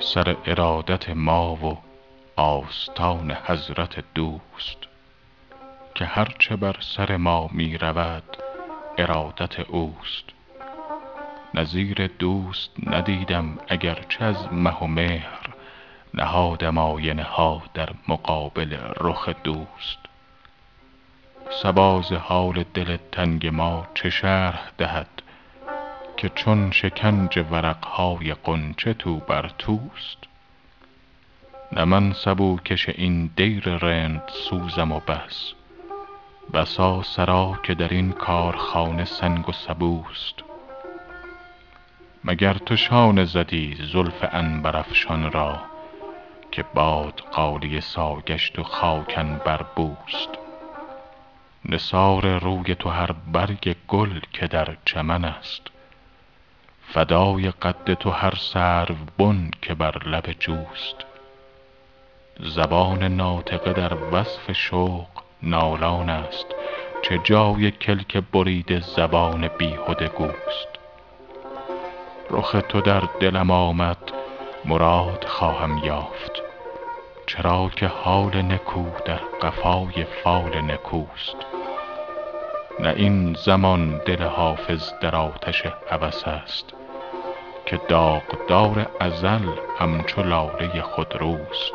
سر ارادت ما و آستان حضرت دوست که هر چه بر سر ما می رود ارادت اوست. نظیر دوست ندیدم اگر چه از مه و مهر نهادم آینه ها در مقابل رخ دوست. صبا ز حال دل تنگ ما چه شرح دهد؟ که چون شکنج ورق های غنچه تو بر توست. نه من سبو کش این دیر رندسوزم و بس. بسا سرا که در این کارخانه سنگ و سبوست. مگر تو شانه زدی زلف عنبرافشان را که باد غالیه سا گشت و خاک عنبر بوست. نثار روی تو هر برگ گل که در چمن است. فدای قد تو هر سروبن که بر لب جوست. زبان ناطقه در وصف شوق نالان است چه جای کلک بریده زبان بیهده گوست. رخ تو در دلم آمد مراد خواهم یافت چرا که حال نکو در قفای فال نکوست. نه این زمان دل حافظ در آتش هوس است که داغدار ازل همچو لاله خودروست.